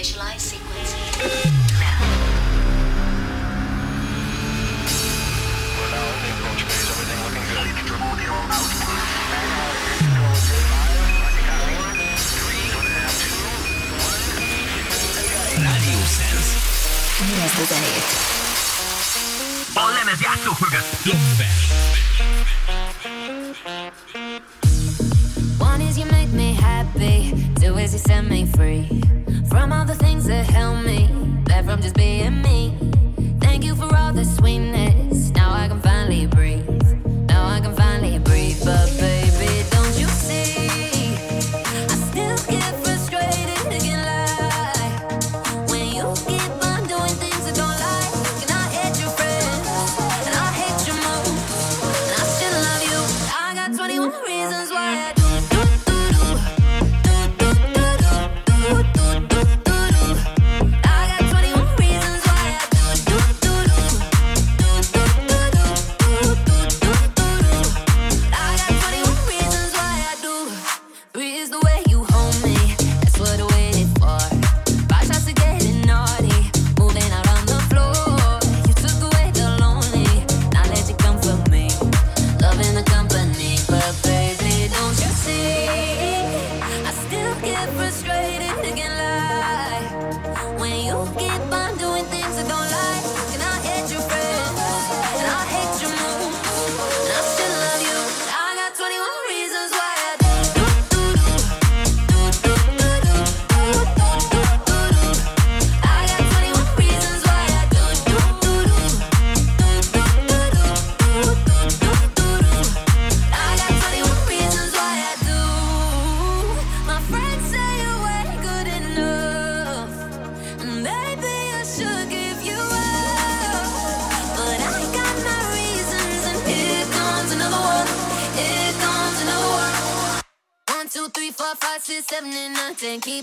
Initialize sequence. We're now in the approach phase. Everything looking good. Audio output. Radio Sense. Érezd a zenét. A lemez játszók mögött. Blogfest.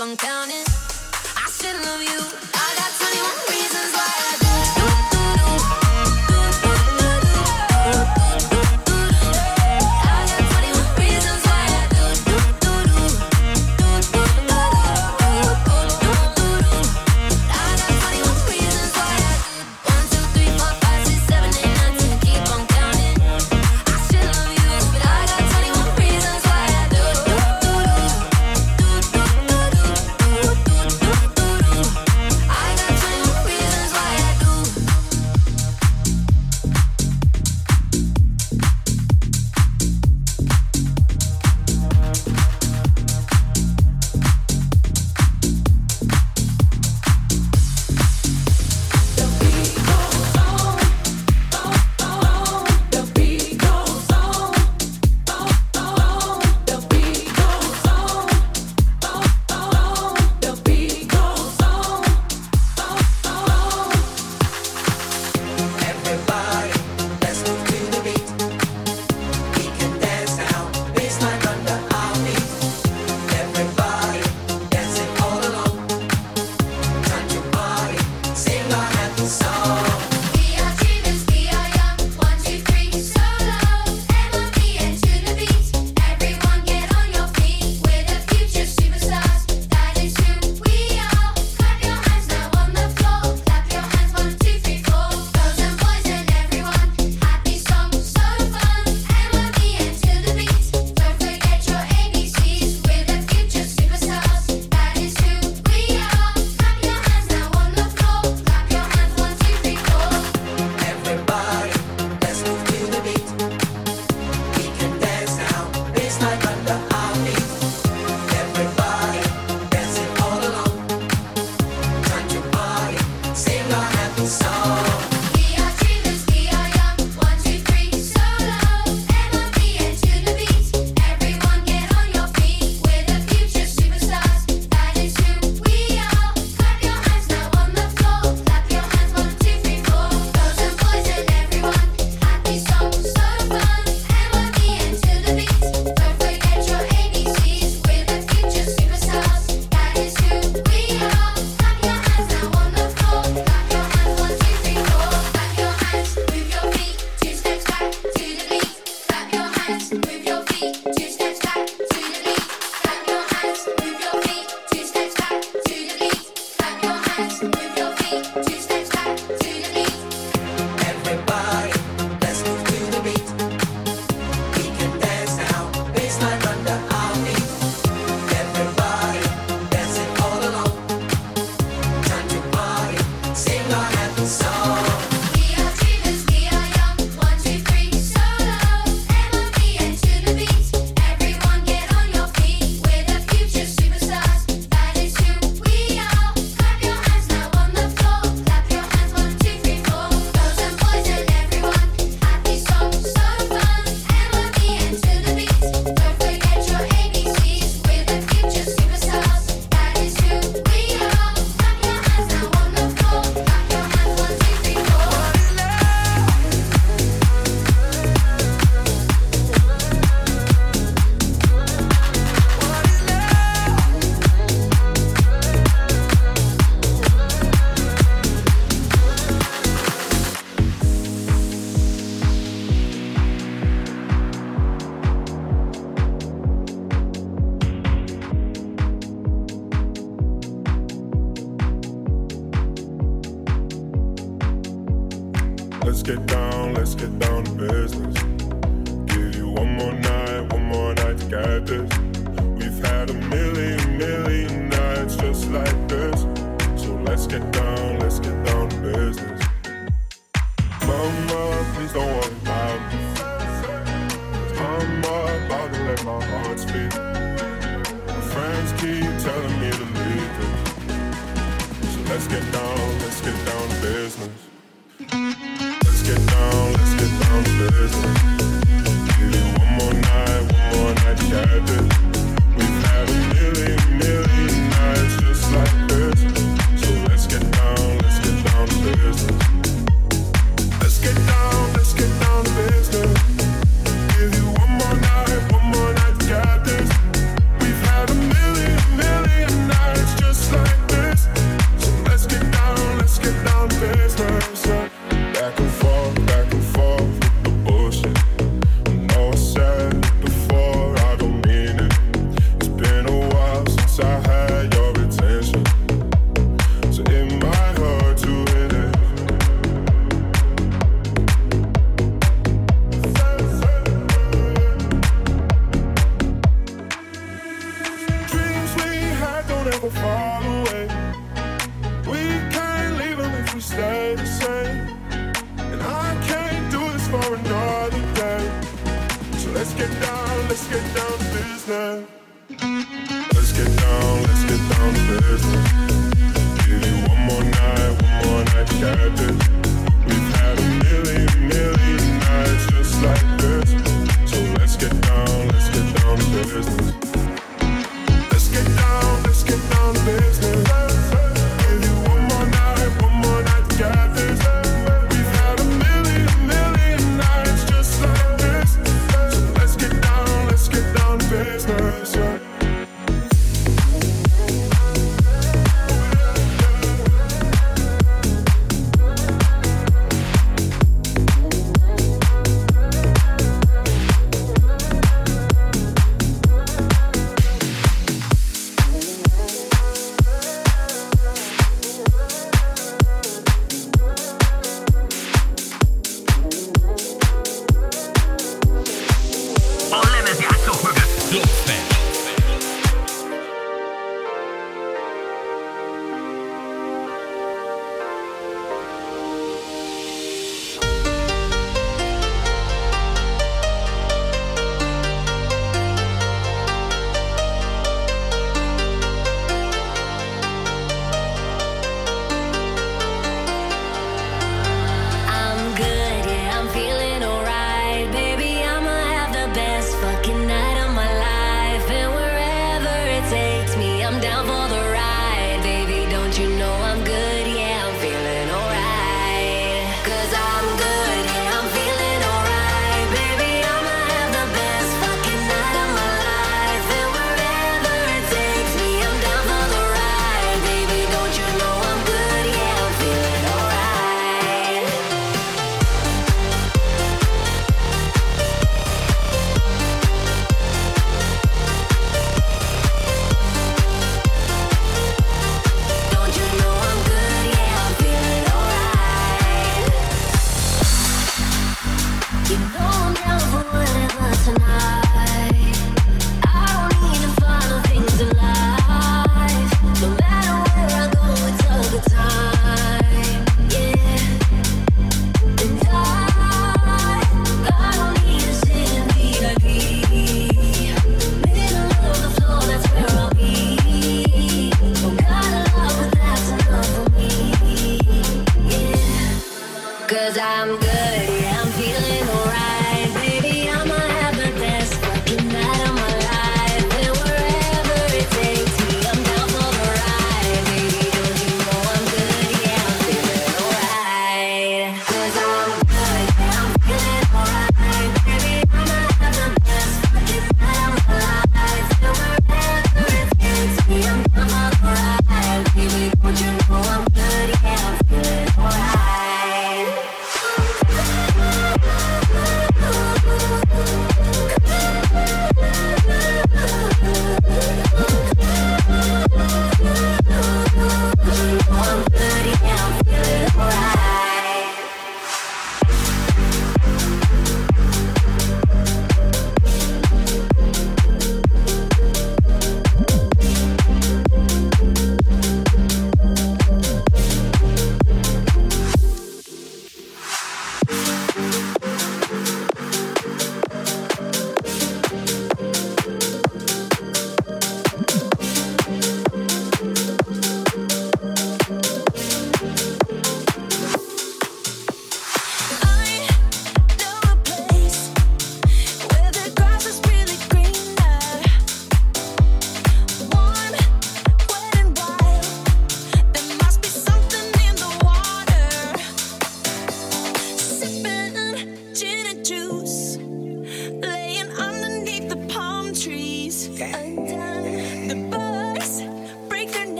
funk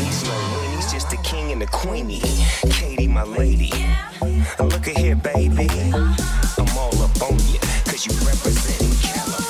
Winnie's. Winnie's just the king and the queenie. Katie, my lady. Look at here, baby. I'm all up on you, cause you represent California.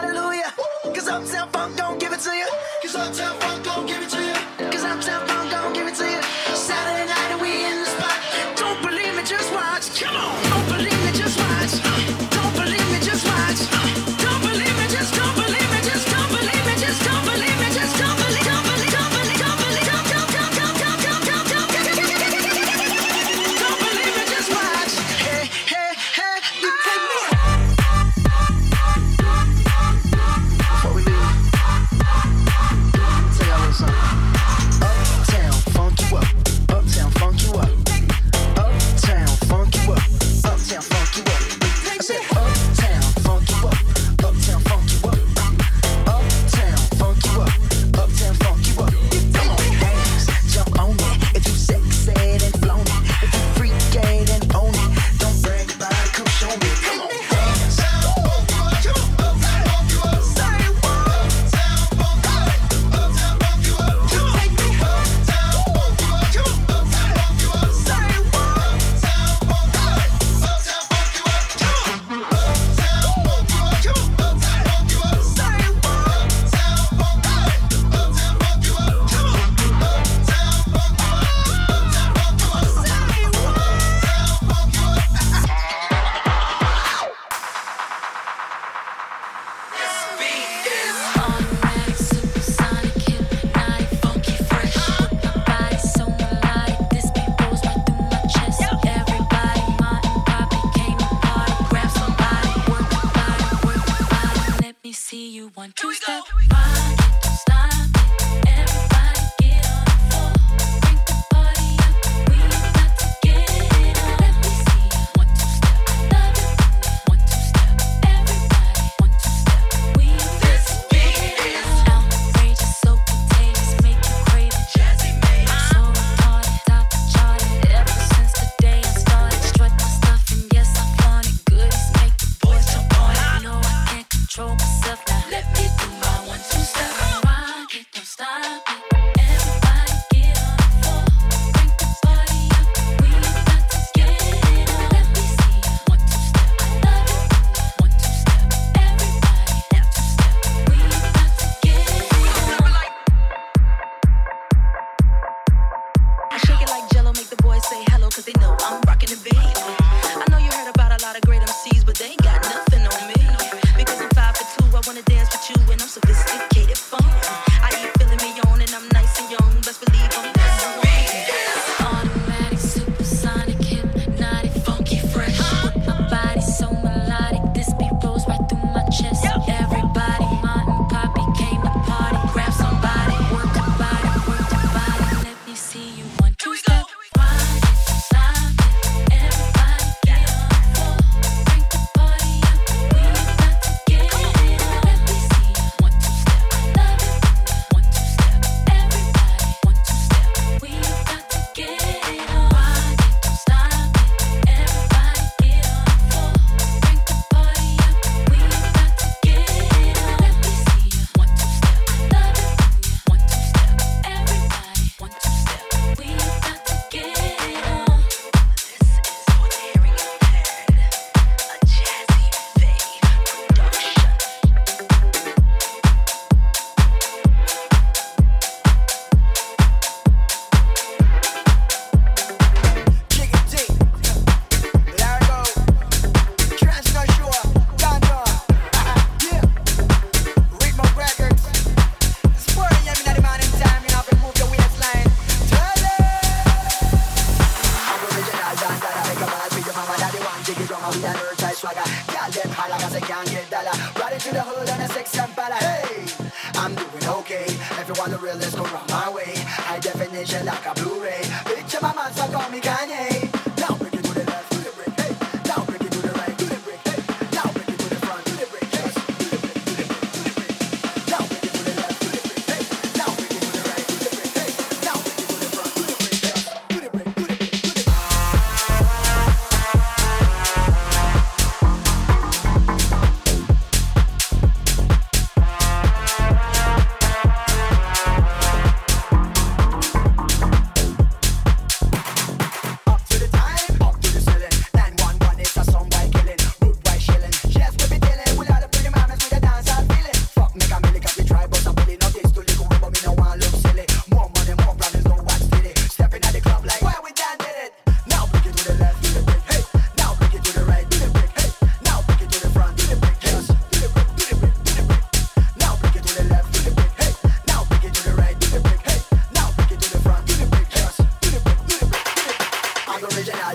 hallelujah. Cause Uptown Funk don't give it to you. Cause Uptown Funk One, two, step. Go.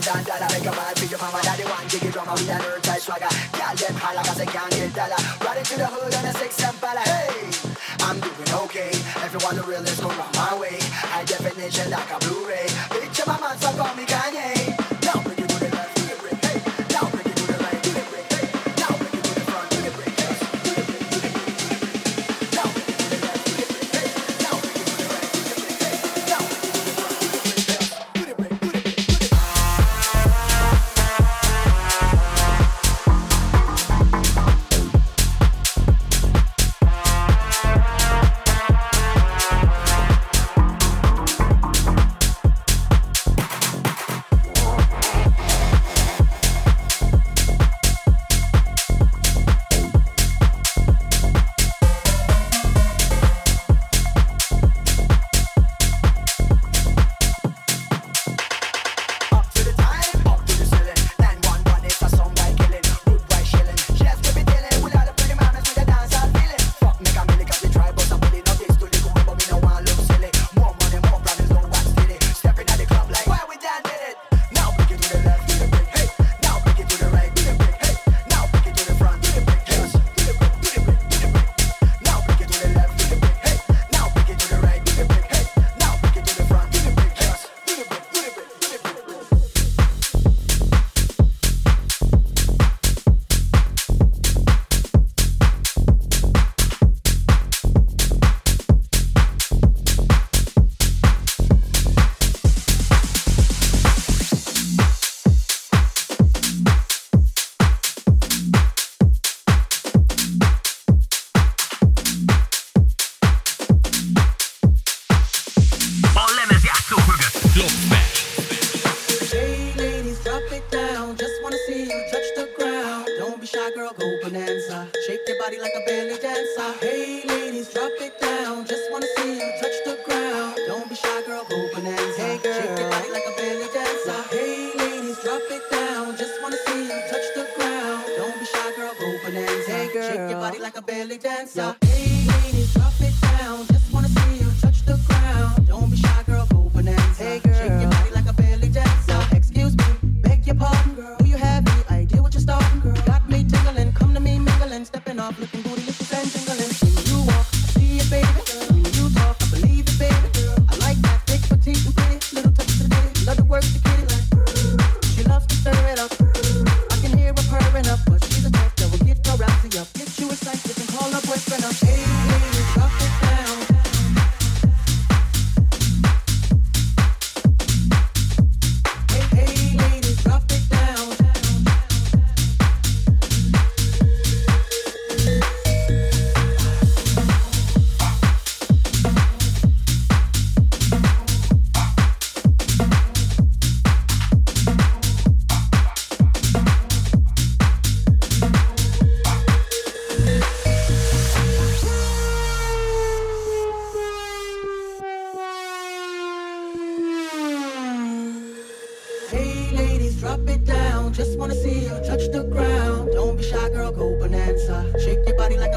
dance dollar Make a man feel your mama daddy one jiggy drama with an earth type swagger. Girl them holla cause they can't get dollar. Riding to the hood on a six and Hey, I'm doing okay. Everyone the realest go round my way. High definition like a Blu-ray. Picture my man so call me Kanye.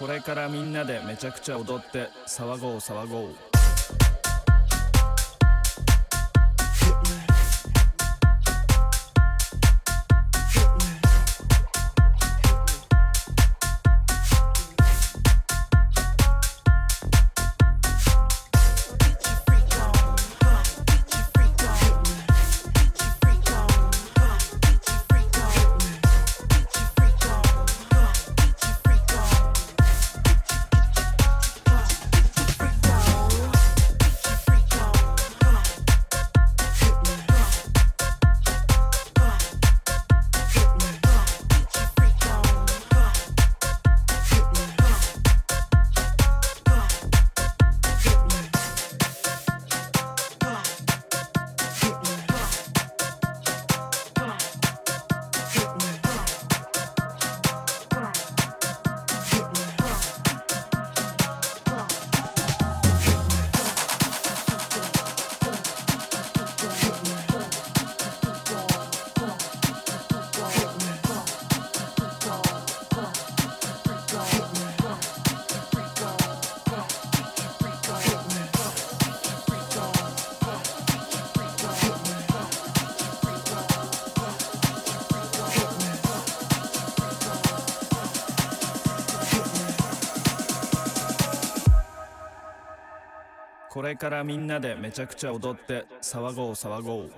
これからみんなでめちゃくちゃ踊って騒ごう騒ごう。れからみんなでめちゃくちゃ踊って騒ごう騒ごう。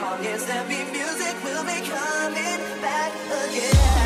long as there be music, we'll be coming back again.